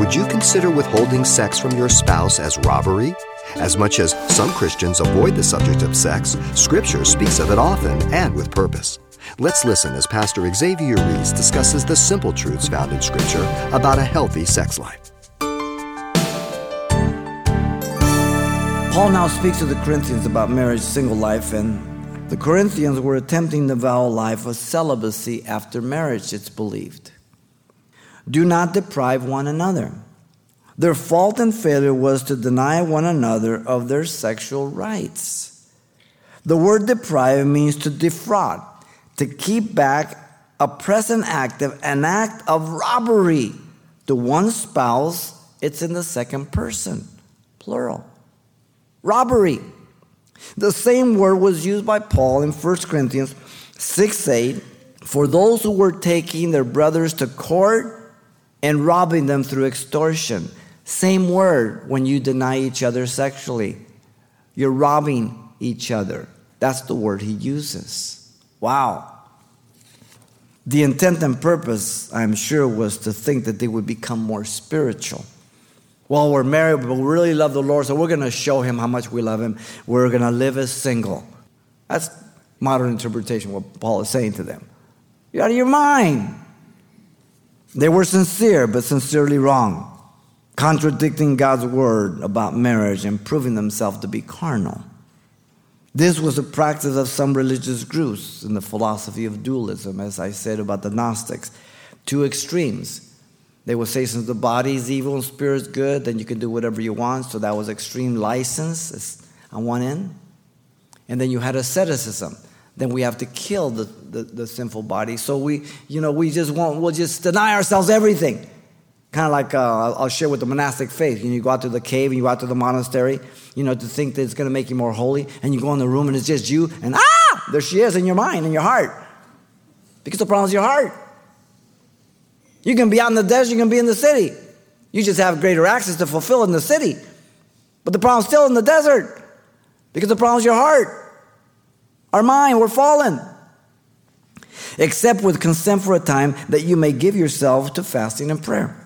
Would you consider withholding sex from your spouse as robbery? As much as some Christians avoid the subject of sex, Scripture speaks of it often and with purpose. Let's listen as Pastor Xavier Reese discusses the simple truths found in Scripture about a healthy sex life. Paul now speaks to the Corinthians about marriage, single life, and the Corinthians were attempting to vow life of celibacy after marriage, it's believed. Do not deprive one another. Their fault and failure was to deny one another of their sexual rights. The word deprive means to defraud, to keep back a present active, an act of robbery to one spouse. It's in the second person, plural. Robbery. The same word was used by Paul in 1 Corinthians 6 8 for those who were taking their brothers to court and robbing them through extortion. Same word when you deny each other sexually. You're robbing each other. That's the word he uses. Wow. The intent and purpose, I'm sure, was to think that they would become more spiritual. Well, we're married, but we really love the Lord, so we're going to show him how much we love him. We're going to live as single. That's modern interpretation, what Paul is saying to them. You're out of your mind. They were sincere, but sincerely wrong, contradicting God's word about marriage and proving themselves to be carnal. This was a practice of some religious groups in the philosophy of dualism, as I said about the Gnostics. Two extremes they would say since the body is evil and spirit is good, then you can do whatever you want. So that was extreme license on one end. And then you had asceticism. Then we have to kill the, the, the sinful body. So we, you know, we just won't, we'll just deny ourselves everything. Kind of like uh, I'll share with the monastic faith. You, know, you go out to the cave and you go out to the monastery, you know, to think that it's going to make you more holy. And you go in the room and it's just you, and ah, there she is in your mind, in your heart. Because the problem is your heart. You can be out in the desert, you can be in the city. You just have greater access to fulfill in the city. But the problem's still in the desert because the problem's your heart, our mind, we're fallen. Except with consent for a time that you may give yourself to fasting and prayer.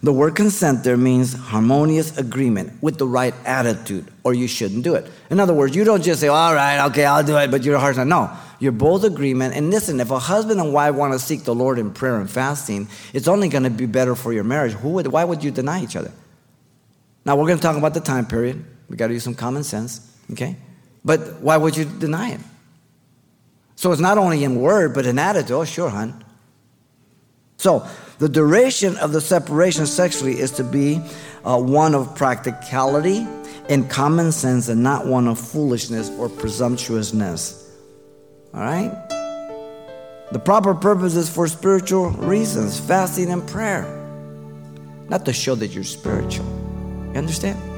The word consent there means harmonious agreement with the right attitude, or you shouldn't do it. In other words, you don't just say, all right, okay, I'll do it, but your heart's not. No, you're both agreement. And listen, if a husband and wife want to seek the Lord in prayer and fasting, it's only going to be better for your marriage. Who would, why would you deny each other? Now, we're going to talk about the time period. We got to use some common sense, okay? But why would you deny him? So it's not only in word, but in attitude. Oh, sure, hon. So the duration of the separation sexually is to be uh, one of practicality and common sense and not one of foolishness or presumptuousness. All right? The proper purpose is for spiritual reasons, fasting and prayer, not to show that you're spiritual. You understand?